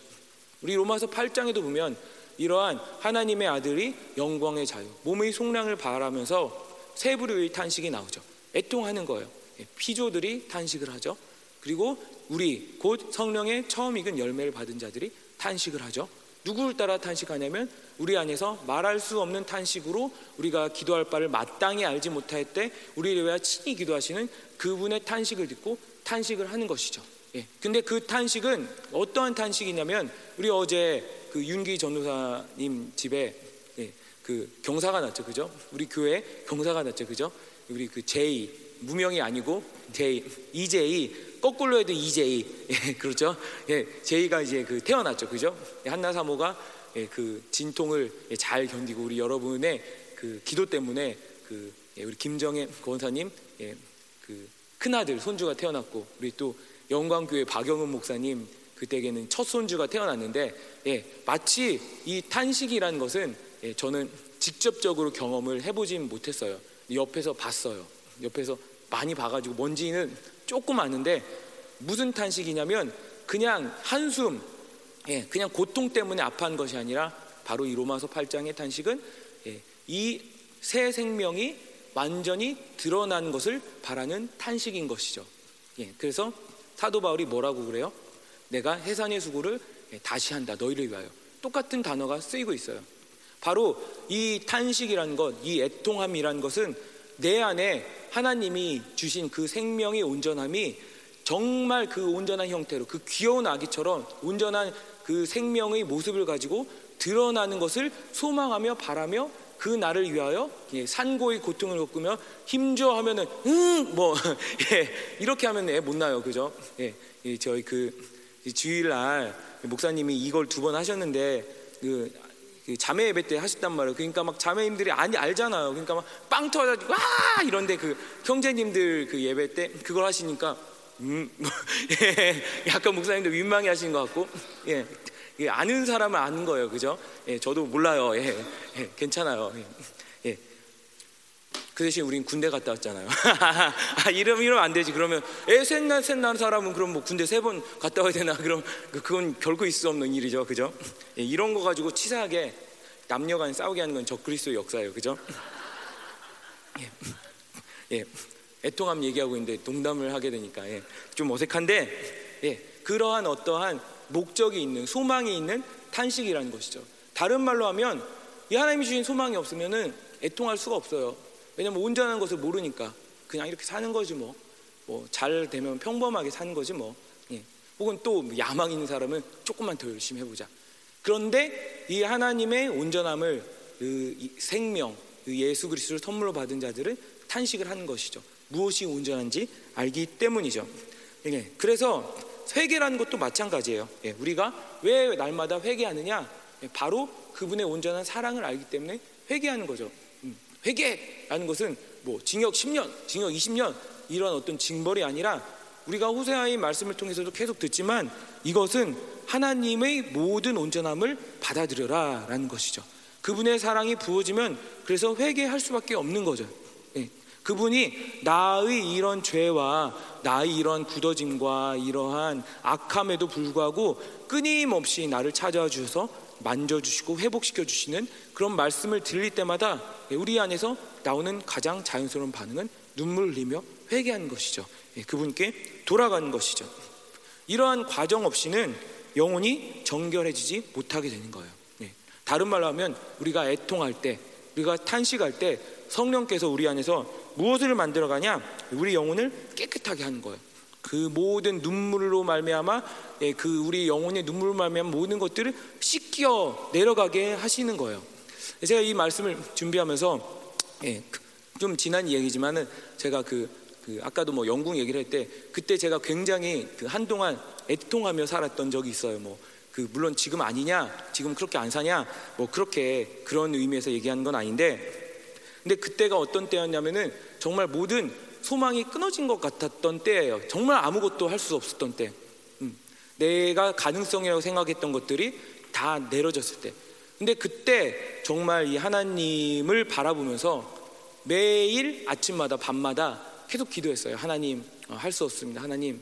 우리 로마서 8장에도 보면 이러한 하나님의 아들이 영광의 자유, 몸의 속량을 바라면서 세 부류의 탄식이 나오죠. 애통하는 거예요. 예, 피조들이 탄식을 하죠. 그리고 우리 곧 성령의 처음 익은 열매를 받은 자들이 탄식을 하죠. 누구를 따라 탄식하냐면 우리 안에서 말할 수 없는 탄식으로 우리가 기도할 바를 마땅히 알지 못할 때 우리를 위하여 친히 기도하시는 그분의 탄식을 듣고 탄식을 하는 것이죠. 예. 근데 그 탄식은 어떠한 탄식이냐면 우리 어제 그 윤기 전도사님 집에 예, 그 경사가 났죠, 그죠? 우리 교회 경사가 났죠, 그죠? 우리 그 제이 무명이 아니고 제이 이제이 거꾸로 해도 이제이 예, 그렇죠? 예, 제이가 이제 그 태어났죠, 그죠? 예, 한나 사모가 예, 그 진통을 예, 잘 견디고 우리 여러분의 그 기도 때문에 그 예, 우리 김정혜 권사님 예, 그 큰아들 손주가 태어났고 우리 또 영광교회 박영은 목사님 그때에는 첫 손주가 태어났는데 예, 마치 이 탄식이라는 것은 예, 저는 직접적으로 경험을 해보진 못했어요. 옆에서 봤어요. 옆에서 많이 봐가지고 뭔지는 조금 아는데 무슨 탄식이냐면 그냥 한숨, 예, 그냥 고통 때문에 아파한 것이 아니라 바로 이 로마서 8장의 탄식은 예, 이새 생명이 완전히 드러난 것을 바라는 탄식인 것이죠. 예, 그래서 사도 바울이 뭐라고 그래요? 내가 해산의 수고를 다시 한다 너희를 위하여 똑같은 단어가 쓰이고 있어요. 바로 이 탄식이라는 것, 이 애통함이라는 것은 내 안에 하나님이 주신 그 생명의 온전함이 정말 그 온전한 형태로 그 귀여운 아기처럼 온전한 그 생명의 모습을 가지고 드러나는 것을 소망하며 바라며 그 나를 위하여 예, 산고의 고통을 겪으며 힘줘 하면은 응뭐 예, 이렇게 하면 애 못 나요 그죠? 예, 저희 그 주일날 목사님이 이걸 두 번 하셨는데 그, 그 자매 예배 때 하셨단 말이에요. 그러니까 막 자매님들이 아니 알잖아요. 그러니까 막 빵 터져가지고 와 이런데 그 형제님들 그 예배 때 그걸 하시니까 음 뭐, 예, 약간 목사님도 민망해 하시는 것 같고 예, 예, 아는 사람은 아는 거예요, 그죠? 예, 저도 몰라요. 예, 예 괜찮아요. 예. 그 대신 우린 군대 갔다 왔잖아요. 아, 이러면 이러면 안 되지. 그러면 애 셋난 사람은 그럼 뭐 군대 세 번 갔다 와야 되나? 그럼 그, 그건 결코 있을 수 없는 일이죠, 그죠? 예, 이런 거 가지고 치사하게 남녀 간 싸우게 하는 건 적그리스도 역사예요, 그죠? 예, 예, 애통함 얘기하고 있는데 농담을 하게 되니까 예, 좀 어색한데 예, 그러한 어떠한 목적이 있는 소망이 있는 탄식이라는 것이죠. 다른 말로 하면 이 하나님이 주신 소망이 없으면은 애통할 수가 없어요. 왜냐면 온전한 것을 모르니까 그냥 이렇게 사는 거지 뭐. 뭐 잘 되면 평범하게 사는 거지 뭐. 예. 혹은 또 야망 있는 사람은 조금만 더 열심히 해보자. 그런데 이 하나님의 온전함을 그 생명, 그 예수 그리스도를 선물로 받은 자들은 탄식을 하는 것이죠. 무엇이 온전한지 알기 때문이죠. 예. 그래서 회개라는 것도 마찬가지예요. 예, 우리가 왜 날마다 회개하느냐? 예, 바로 그분의 온전한 사랑을 알기 때문에 회개하는 거죠. 음, 회개라는 것은 뭐 징역 10년, 징역 20년 이런 어떤 징벌이 아니라 우리가 호세아의 말씀을 통해서도 계속 듣지만 이것은 하나님의 모든 온전함을 받아들여라라는 것이죠. 그분의 사랑이 부어지면 그래서 회개할 수밖에 없는 거죠. 예. 그분이 나의 이런 죄와 나의 이런 굳어짐과 이러한 악함에도 불구하고 끊임없이 나를 찾아와 주셔서 만져주시고 회복시켜 주시는 그런 말씀을 들릴 때마다 우리 안에서 나오는 가장 자연스러운 반응은 눈물을 흘리며 회개하는 것이죠. 예, 그분께 돌아가는 것이죠. 이러한 과정 없이는 영혼이 정결해지지 못하게 되는 거예요. 예, 다른 말로 하면 우리가 애통할 때, 우리가 탄식할 때 성령께서 우리 안에서 무엇을 만들어가냐? 우리 영혼을 깨끗하게 하는 거예요. 그 모든 눈물로 말미암아 예, 그 우리 영혼의 눈물로 말미암아 모든 것들을 씻겨 내려가게 하시는 거예요. 제가 이 말씀을 준비하면서 예, 그좀 지난 얘기지만은 제가 그, 그 아까도 뭐 영국 얘기를 할 때 그때 제가 굉장히 그 한동안 애통하며 살았던 적이 있어요. 뭐 그 물론 지금 아니냐, 지금 그렇게 안 사냐, 뭐 그렇게 그런 의미에서 얘기하는 건 아닌데, 근데 그때가 어떤 때였냐면은 정말 모든 소망이 끊어진 것 같았던 때예요. 정말 아무것도 할 수 없었던 때. 음. 내가 가능성이라고 생각했던 것들이 다 내려졌을 때. 근데 그때 정말 이 하나님을 바라보면서 매일 아침마다 밤마다 계속 기도했어요. 하나님 어, 할수 없습니다. 하나님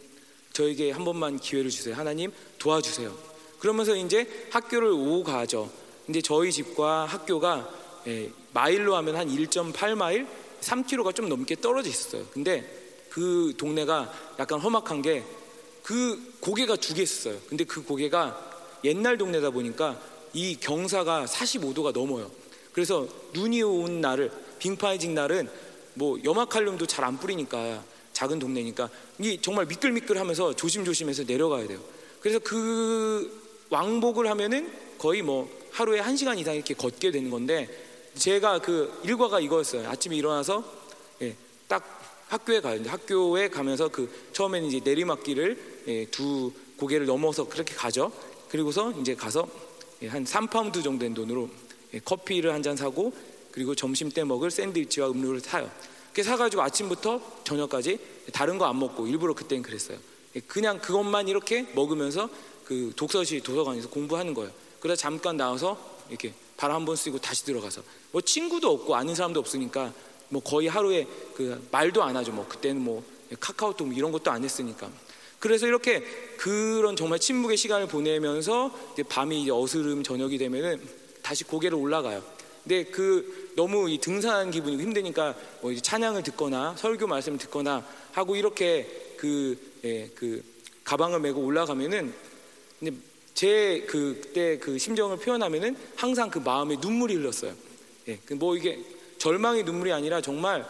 저에게 한 번만 기회를 주세요. 하나님 도와주세요. 그러면서 이제 학교를 오고 가죠. 근데 저희 집과 학교가 예, 마일로 하면 한 1.8마일 3km가 좀 넘게 떨어져 있었어요. 근데 그 동네가 약간 험악한 게 그 고개가 두 개 있었어요. 근데 그 고개가 옛날 동네다 보니까 이 경사가 45도가 넘어요. 그래서 눈이 온 날을 빙파해진 날은 뭐 염화칼륨도 잘 안 뿌리니까 작은 동네니까 이 정말 미끌미끌하면서 조심조심해서 내려가야 돼요. 그래서 그 왕복을 하면은 거의 뭐 하루에 한 시간 이상 이렇게 걷게 되는 건데 제가 그 일과가 이거였어요. 아침에 일어나서 예, 딱 학교에 가요. 학교에 가면서 그 처음에는 이제 내리막길을 예, 두 고개를 넘어서 그렇게 가죠. 그리고서 이제 가서 예, 한 3파운드 정도 된 돈으로 예, 커피를 한 잔 사고 그리고 점심 때 먹을 샌드위치와 음료를 사요. 그렇게 사가지고 아침부터 저녁까지 다른 거 안 먹고 일부러 그때는 그랬어요. 예, 그냥 그것만 이렇게 먹으면서 그 독서실 도서관에서 공부하는 거예요. 그러다 잠깐 나와서 이렇게 발 한 번 쓰고 다시 들어가서 뭐 친구도 없고 아는 사람도 없으니까 뭐 거의 하루에 그 말도 안 하죠. 뭐 그때는 뭐 카카오톡 이런 것도 안 했으니까. 그래서 이렇게 그런 정말 침묵의 시간을 보내면서 이제 밤이 이제 어스름 저녁이 되면은 다시 고개를 올라가요. 근데 그 너무 이 등산하는 기분이 힘드니까 뭐 이제 찬양을 듣거나 설교 말씀을 듣거나 하고 이렇게 그, 예, 그 가방을 메고 올라가면은 근데 제 그때 그 심정을 표현하면은 항상 그 마음에 눈물이 흘렀어요. 예, 그뭐 이게 절망의 눈물이 아니라 정말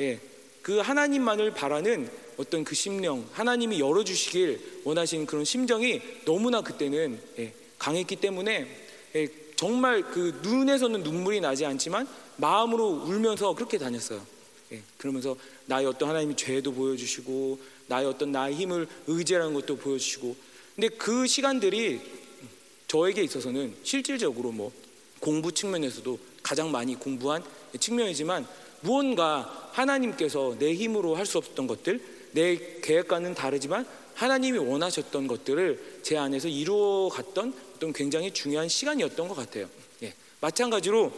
예, 그 하나님만을 바라는 어떤 그 심령, 하나님이 열어주시길 원하시는 그런 심정이 너무나 그때는 예, 강했기 때문에 예, 정말 그 눈에서는 눈물이 나지 않지만 마음으로 울면서 그렇게 다녔어요. 예, 그러면서 나의 어떤 하나님이 죄도 보여주시고 나의 어떤 나의 힘을 의지하는 것도 보여주시고 근데 그 시간들이 저에게 있어서는 실질적으로 뭐 공부 측면에서도 가장 많이 공부한 측면이지만 무언가 하나님께서 내 힘으로 할 수 없었던 것들 내 계획과는 다르지만 하나님이 원하셨던 것들을 제 안에서 이루어 갔던 어떤 굉장히 중요한 시간이었던 것 같아요. 예. 마찬가지로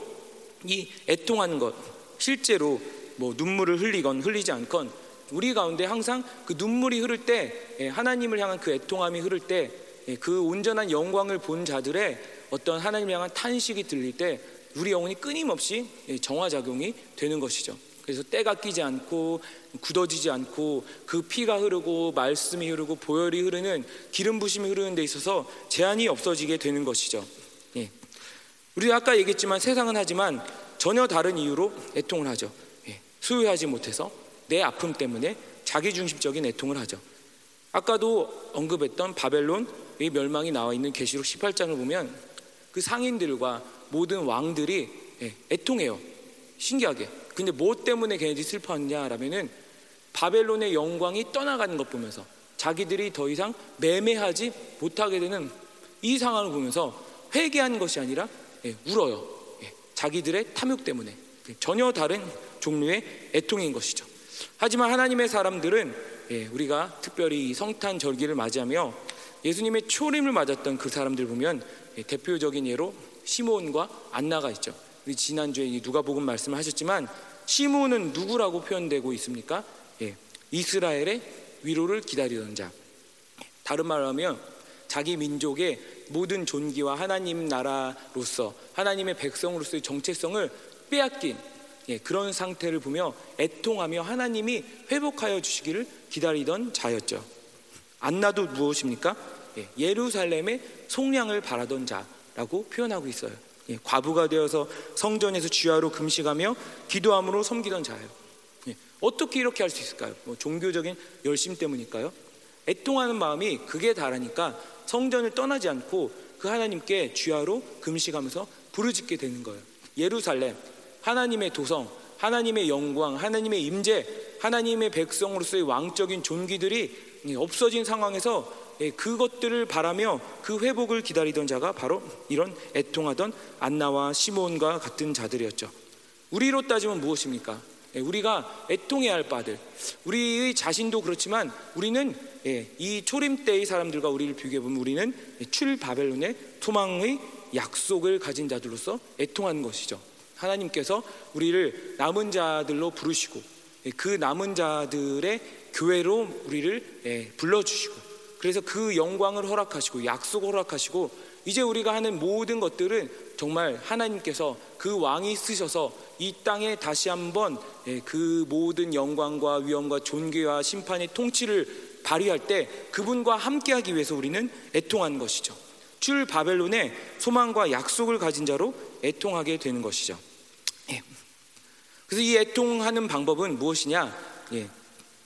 이 애통하는 것 실제로 뭐 눈물을 흘리건 흘리지 않건 우리 가운데 항상 그 눈물이 흐를 때 예, 하나님을 향한 그 애통함이 흐를 때그 예, 온전한 영광을 본 자들의 어떤 하나님을 향한 탄식이 들릴 때 우리 영혼이 끊임없이 예, 정화작용이 되는 것이죠. 그래서 때가 끼지 않고 굳어지지 않고 그 피가 흐르고 말씀이 흐르고 보혈이 흐르는 기름 부심이 흐르는 데 있어서 제한이 없어지게 되는 것이죠. 예. 우리 아까 얘기했지만 세상은 하지만 전혀 다른 이유로 애통을 하죠. 예. 수유하지 못해서 내 아픔 때문에 자기 중심적인 애통을 하죠. 아까도 언급했던 바벨론의 멸망이 나와 있는 계시록 18장을 보면 그 상인들과 모든 왕들이 예, 애통해요. 신기하게. 근데 뭐 때문에 걔네들이 슬퍼하느냐라면은 바벨론의 영광이 떠나가는 것 보면서 자기들이 더 이상 매매하지 못하게 되는 이 상황을 보면서 회개하는 것이 아니라 예, 울어요. 예, 자기들의 탐욕 때문에 전혀 다른 종류의 애통인 것이죠. 하지만 하나님의 사람들은 예, 우리가 특별히 성탄 절기를 맞이하며 예수님의 초림을 맞았던 그 사람들 보면 예, 대표적인 예로 시몬과 안나가 있죠. 우리 지난주에 누가복음 말씀을 하셨지만 시몬은 누구라고 표현되고 있습니까? 예, 이스라엘의 위로를 기다리던 자. 다른 말로 하면 자기 민족의 모든 존귀와 하나님 나라로서 하나님의 백성으로서의 정체성을 빼앗긴 예, 그런 상태를 보며 애통하며 하나님이 회복하여 주시기를 기다리던 자였죠. 안나도 무엇입니까? 예, 루살렘의 속량을 바라던 자 라고 표현하고 있어요. 예, 과부가 되어서 성전에서 주야로 금식하며 기도함으로 섬기던 자예요. 예, 어떻게 이렇게 할 수 있을까요? 뭐 종교적인 열심 때문일까요? 애통하는 마음이 극에 달하니까 성전을 떠나지 않고 그 하나님께 주야로 금식하면서 부르짖게 되는 거예요. 예루살렘 하나님의 도성, 하나님의 영광, 하나님의 임재, 하나님의 백성으로서의 왕적인 존귀들이 없어진 상황에서 예, 그것들을 바라며 그 회복을 기다리던 자가 바로 이런 애통하던 안나와 시몬과 같은 자들이었죠. 우리로 따지면 무엇입니까? 예, 우리가 애통해야 할 바들, 우리의 자신도 그렇지만 우리는 예, 이 초림 때의 사람들과 우리를 비교해 보면 우리는 출 바벨론의 소망의 약속을 가진 자들로서 애통하는 것이죠. 하나님께서 우리를 남은 자들로 부르시고 그 남은 자들의 교회로 우리를 불러주시고 그래서 그 영광을 허락하시고 약속을 허락하시고 이제 우리가 하는 모든 것들은 정말 하나님께서 그 왕이 쓰셔서 이 땅에 다시 한번 그 모든 영광과 위엄과 존귀와 심판의 통치를 발휘할 때 그분과 함께하기 위해서 우리는 애통하는 것이죠. 출 바벨론의 소망과 약속을 가진 자로 애통하게 되는 것이죠. 예. 그래서 이 애통하는 방법은 무엇이냐? 예.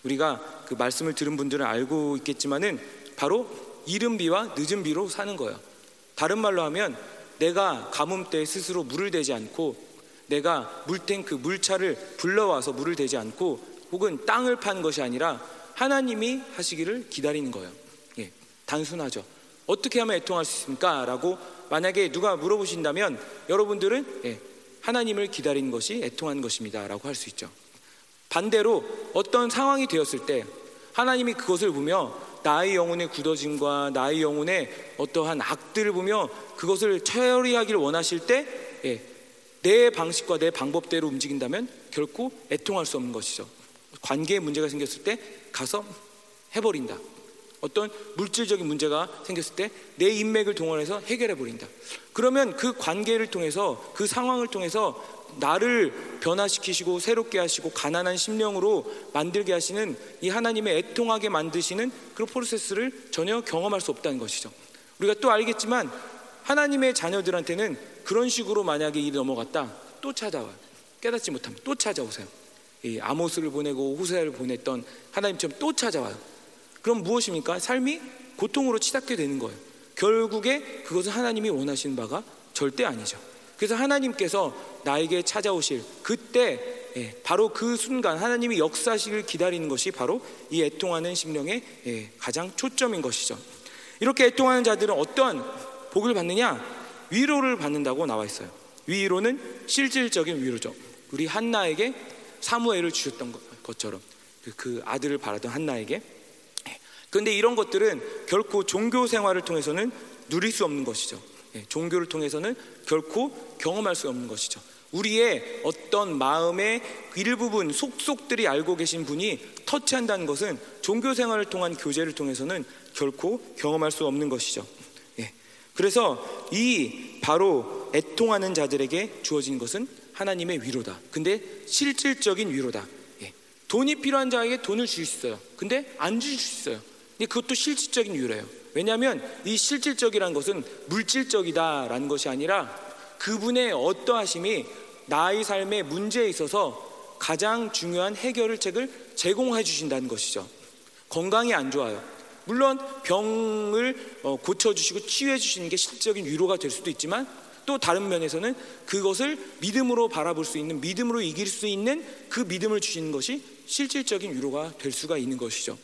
우리가 그 말씀을 들은 분들은 알고 있겠지만은 바로 이른 비와 늦은 비로 사는 거예요. 다른 말로 하면 내가 가뭄 때 스스로 물을 대지 않고 내가 물탱크 물차를 불러와서 물을 대지 않고 혹은 땅을 판 것이 아니라 하나님이 하시기를 기다리는 거예요. 예, 단순하죠. 어떻게 하면 애통할 수 있습니까? 라고 만약에 누가 물어보신다면 여러분들은 예, 하나님을 기다리는 것이 애통하는 것입니다. 라고 할 수 있죠. 반대로 어떤 상황이 되었을 때 하나님이 그것을 보며 나의 영혼의 굳어짐과 나의 영혼의 어떠한 악들을 보며 그것을 처리하기를 원하실 때, 예, 내 방식과 내 방법대로 움직인다면 결코 애통할 수 없는 것이죠. 관계에 문제가 생겼을 때 가서 해버린다. 어떤 물질적인 문제가 생겼을 때 내 인맥을 동원해서 해결해 버린다. 그러면 그 관계를 통해서 그 상황을 통해서 나를 변화시키시고 새롭게 하시고 가난한 심령으로 만들게 하시는 이 하나님의 애통하게 만드시는 그 프로세스를 전혀 경험할 수 없다는 것이죠. 우리가 또 알겠지만 하나님의 자녀들한테는 그런 식으로 만약에 일이 넘어갔다 또 찾아와요. 깨닫지 못하면 또 찾아오세요. 이 아모스를 보내고 호세아를 보냈던 하나님처럼 또 찾아와요. 그럼 무엇입니까? 삶이 고통으로 치닫게 되는 거예요. 결국에 그것은 하나님이 원하시는 바가 절대 아니죠. 그래서 하나님께서 나에게 찾아오실 그때 예, 바로 그 순간 하나님이 역사식을 기다리는 것이 바로 이 애통하는 심령의 예, 가장 초점인 것이죠. 이렇게 애통하는 자들은 어떠한 복을 받느냐? 위로를 받는다고 나와 있어요. 위로는 실질적인 위로죠. 우리 한나에게 사무엘을 주셨던 것처럼 그, 그 아들을 바라던 한나에게. 예, 그런데 이런 것들은 결코 종교 생활을 통해서는 누릴 수 없는 것이죠. 예, 종교를 통해서는 결코 경험할 수 없는 것이죠. 우리의 어떤 마음의 일부분 속속들이 알고 계신 분이 터치한다는 것은 종교 생활을 통한 교제를 통해서는 결코 경험할 수 없는 것이죠. 예. 그래서 이 바로 애통하는 자들에게 주어진 것은 하나님의 위로다. 근데 실질적인 위로다. 예. 돈이 필요한 자에게 돈을 줄수 있어요. 근데 안줄수 있어요. 그것도 실질적인 위로예요. 왜냐하면 이 실질적이라는 것은 물질적이다라는 것이 아니라 그분의 어떠하심이 나의 삶의 문제에 있어서 가장 중요한 해결책을 제공해 주신다는 것이죠. 건강이 안 좋아요. 물론 병을 어, 고쳐주시고 치유해 주시는 게 실질적인 위로가 될 수도 있지만 또 다른 면에서는 그것을 믿음으로 바라볼 수 있는 믿음으로 이길 수 있는 그 믿음을 주시는 것이 실질적인 위로가 될 수가 있는 것이죠.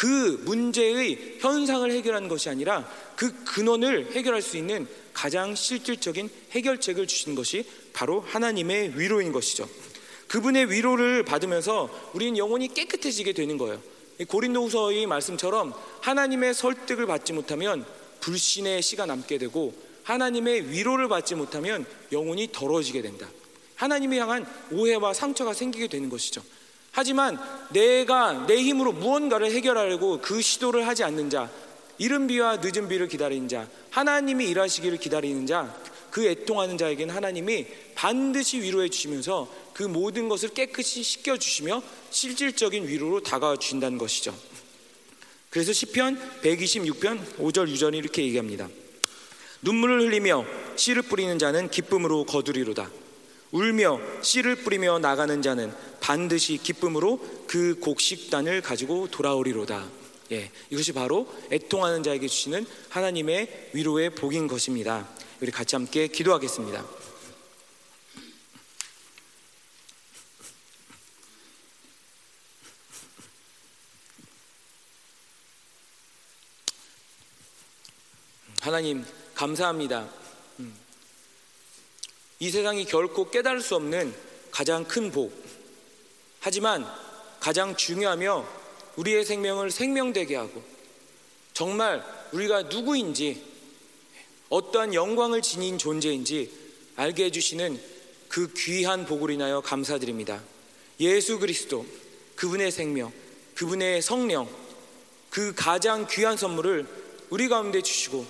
그 문제의 현상을 해결하는 것이 아니라 그 근원을 해결할 수 있는 가장 실질적인 해결책을 주신 것이 바로 하나님의 위로인 것이죠. 그분의 위로를 받으면서 우리는 영혼이 깨끗해지게 되는 거예요. 고린도후서의 말씀처럼 하나님의 설득을 받지 못하면 불신의 씨가 남게 되고 하나님의 위로를 받지 못하면 영혼이 더러워지게 된다. 하나님을 향한 오해와 상처가 생기게 되는 것이죠. 하지만 내가 내 힘으로 무언가를 해결하려고 그 시도를 하지 않는 자, 이른 비와 늦은 비를 기다리는 자, 하나님이 일하시기를 기다리는 자, 그 애통하는 자에게는 하나님이 반드시 위로해 주시면서 그 모든 것을 깨끗이 씻겨 주시며 실질적인 위로로 다가와 주신다는 것이죠. 그래서 시편 126편 5절 6절이 이렇게 얘기합니다. 눈물을 흘리며 씨를 뿌리는 자는 기쁨으로 거두리로다. 울며 씨를 뿌리며 나가는 자는 반드시 기쁨으로 그 곡식단을 가지고 돌아오리로다. 예, 이것이 바로 애통하는 자에게 주시는 하나님의 위로의 복인 것입니다. 우리 같이 함께 기도하겠습니다. 하나님 감사합니다. 음. 이 세상이 결코 깨달을 수 없는 가장 큰 복. 하지만 가장 중요하며 우리의 생명을 생명되게 하고 정말 우리가 누구인지 어떠한 영광을 지닌 존재인지 알게 해주시는 그 귀한 복을 인하여 감사드립니다. 예수 그리스도, 그분의 생명, 그분의 성령, 그 가장 귀한 선물을 우리 가운데 주시고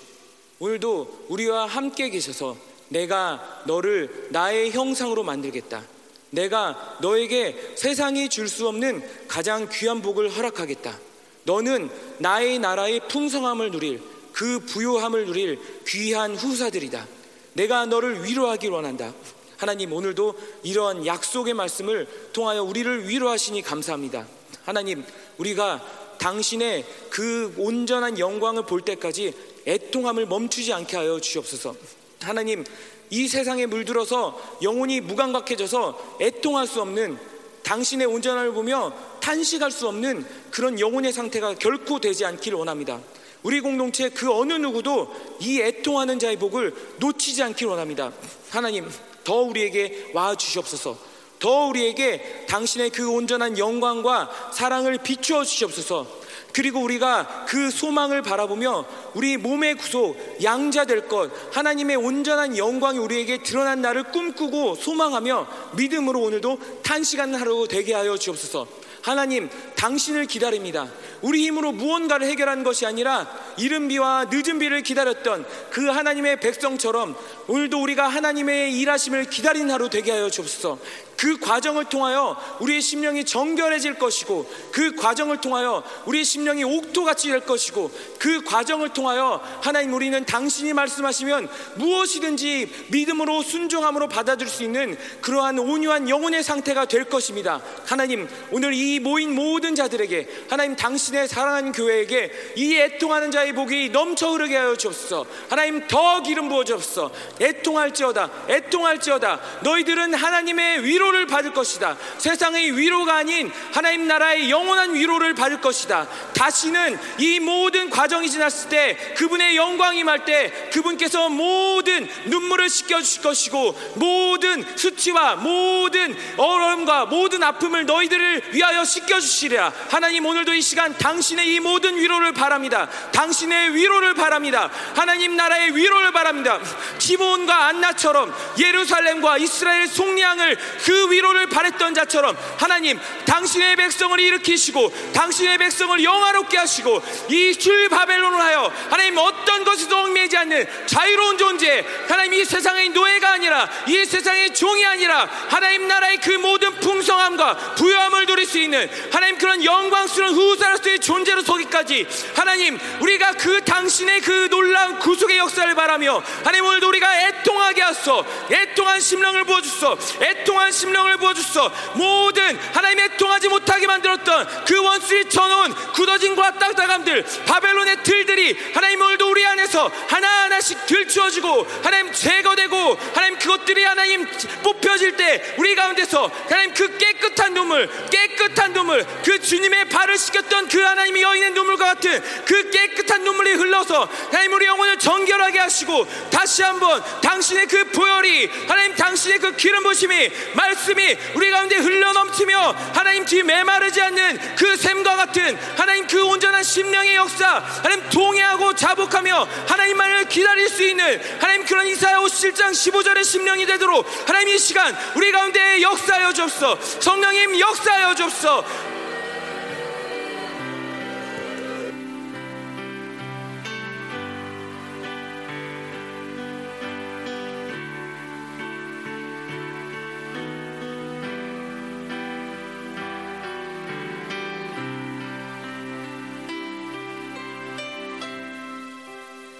오늘도 우리와 함께 계셔서 내가 너를 나의 형상으로 만들겠다. 내가 너에게 세상이 줄 수 없는 가장 귀한 복을 허락하겠다. 너는 나의 나라의 풍성함을 누릴 그 부요함을 누릴 귀한 후사들이다. 내가 너를 위로하길 원한다. 하나님 오늘도 이러한 약속의 말씀을 통하여 우리를 위로하시니 감사합니다. 하나님 우리가 당신의 그 온전한 영광을 볼 때까지 애통함을 멈추지 않게 하여 주옵소서. 하나님 이 세상에 물들어서 영혼이 무감각해져서 애통할 수 없는 당신의 온전함을 보며 탄식할 수 없는 그런 영혼의 상태가 결코 되지 않기를 원합니다. 우리 공동체 그 어느 누구도 이 애통하는 자의 복을 놓치지 않길 원합니다. 하나님, 더 우리에게 와 주시옵소서. 더 우리에게 당신의 그 온전한 영광과 사랑을 비추어 주시옵소서. 그리고 우리가 그 소망을 바라보며 우리 몸의 구속, 양자 될 것, 하나님의 온전한 영광이 우리에게 드러난 날을 꿈꾸고 소망하며 믿음으로 오늘도 탄시간 하루 되게 하여 주옵소서. 하나님, 당신을 기다립니다. 우리 힘으로 무언가를 해결하는 것이 아니라 이른 비와 늦은 비를 기다렸던 그 하나님의 백성처럼 오늘도 우리가 하나님의 일하심을 기다리는 하루 되게 하여 주옵소서. 그 과정을 통하여 우리의 심령이 정결해질 것이고 그 과정을 통하여 우리의 심령이 옥토같이 될 것이고 그 과정을 통하여 하나님 우리는 당신이 말씀하시면 무엇이든지 믿음으로 순종함으로 받아들일 수 있는 그러한 온유한 영혼의 상태가 될 것입니다. 하나님 오늘 이 모인 모든 자들에게 하나님 당신의 사랑하는 교회에게 이 애통하는 자의 복이 넘쳐 흐르게 하여 주옵소서. 하나님 더 기름 부어 주옵소서. 애통할지어다 애통할지어다 너희들은 하나님의 위로 위로를 받을 것이다. 세상의 위로가 아닌 하나님 나라의 영원한 위로를 받을 것이다. 다시는 이 모든 과정이 지났을 때 그분의 영광이 임할 때 그분께서 모든 눈물을 씻겨 주실 것이고 모든 수치와 모든 어려움과 모든 아픔을 너희들을 위하여 씻겨 주시리라. 하나님 오늘도 이 시간 당신의 이 모든 위로를 바랍니다. 당신의 위로를 바랍니다. 하나님 나라의 위로를 바랍니다. 기몬과 안나처럼 예루살렘과 이스라엘 속량을 그 위로를 바랬던 자처럼 하나님 당신의 백성을 일으키시고 당신의 백성을 영화롭게 하시고 이 줄 바벨론을 하여 하나님 어떤 것에도 얽매지 않는 자유로운 존재 하나님 이 세상의 노예가 아니라 이 세상의 종이 아니라 하나님 나라의 그 모든 풍성함과 부여함을 누릴 수 있는 하나님 그런 영광스러운 후사로서의 존재로 서기까지 하나님 우리가 그 당신의 그 놀라운 구속의 역사를 바라며 하나님 오늘도 우리가 애통하게 하소. 애통한 심령을 부어주소. 애통한 심령을 부어주소. 모든 하나님의 통하지 못하게 만들었던 그 원수의 쳐놓은 굳어진과 딱딱함들 바벨론의 틀들이 하나님 오늘도 우리 안에서 하나하나씩 들추어지고 하나님 제거되고 하나님 그것들이 하나님 뽑혀질 때 우리 가운데서 하나님 그 깨끗한 눈물 깨끗한 눈물 그 주님의 발을 씻겼던 그 하나님의 여인의 눈물과 같은 그 깨끗한 눈물이 흘러서 하나님 우리 영혼을 정결하게 하시고 다시 한번 당신의 그 보혈이 하나님 당신의 그 기름 부심이 말씀이 우리 가운데 흘러 넘치며 하나님 뒤 메마르지 않는 그 샘과 같은 하나님 그 온전한 심령의 역사 하나님 동의하고 자복하며 하나님만을 기다릴 수 있는 하나님 그런 이사야 57장 15절의 심령이 되도록 하나님 이 시간 우리 가운데 역사하여 주옵소서. 성령님 역사하여 주옵소서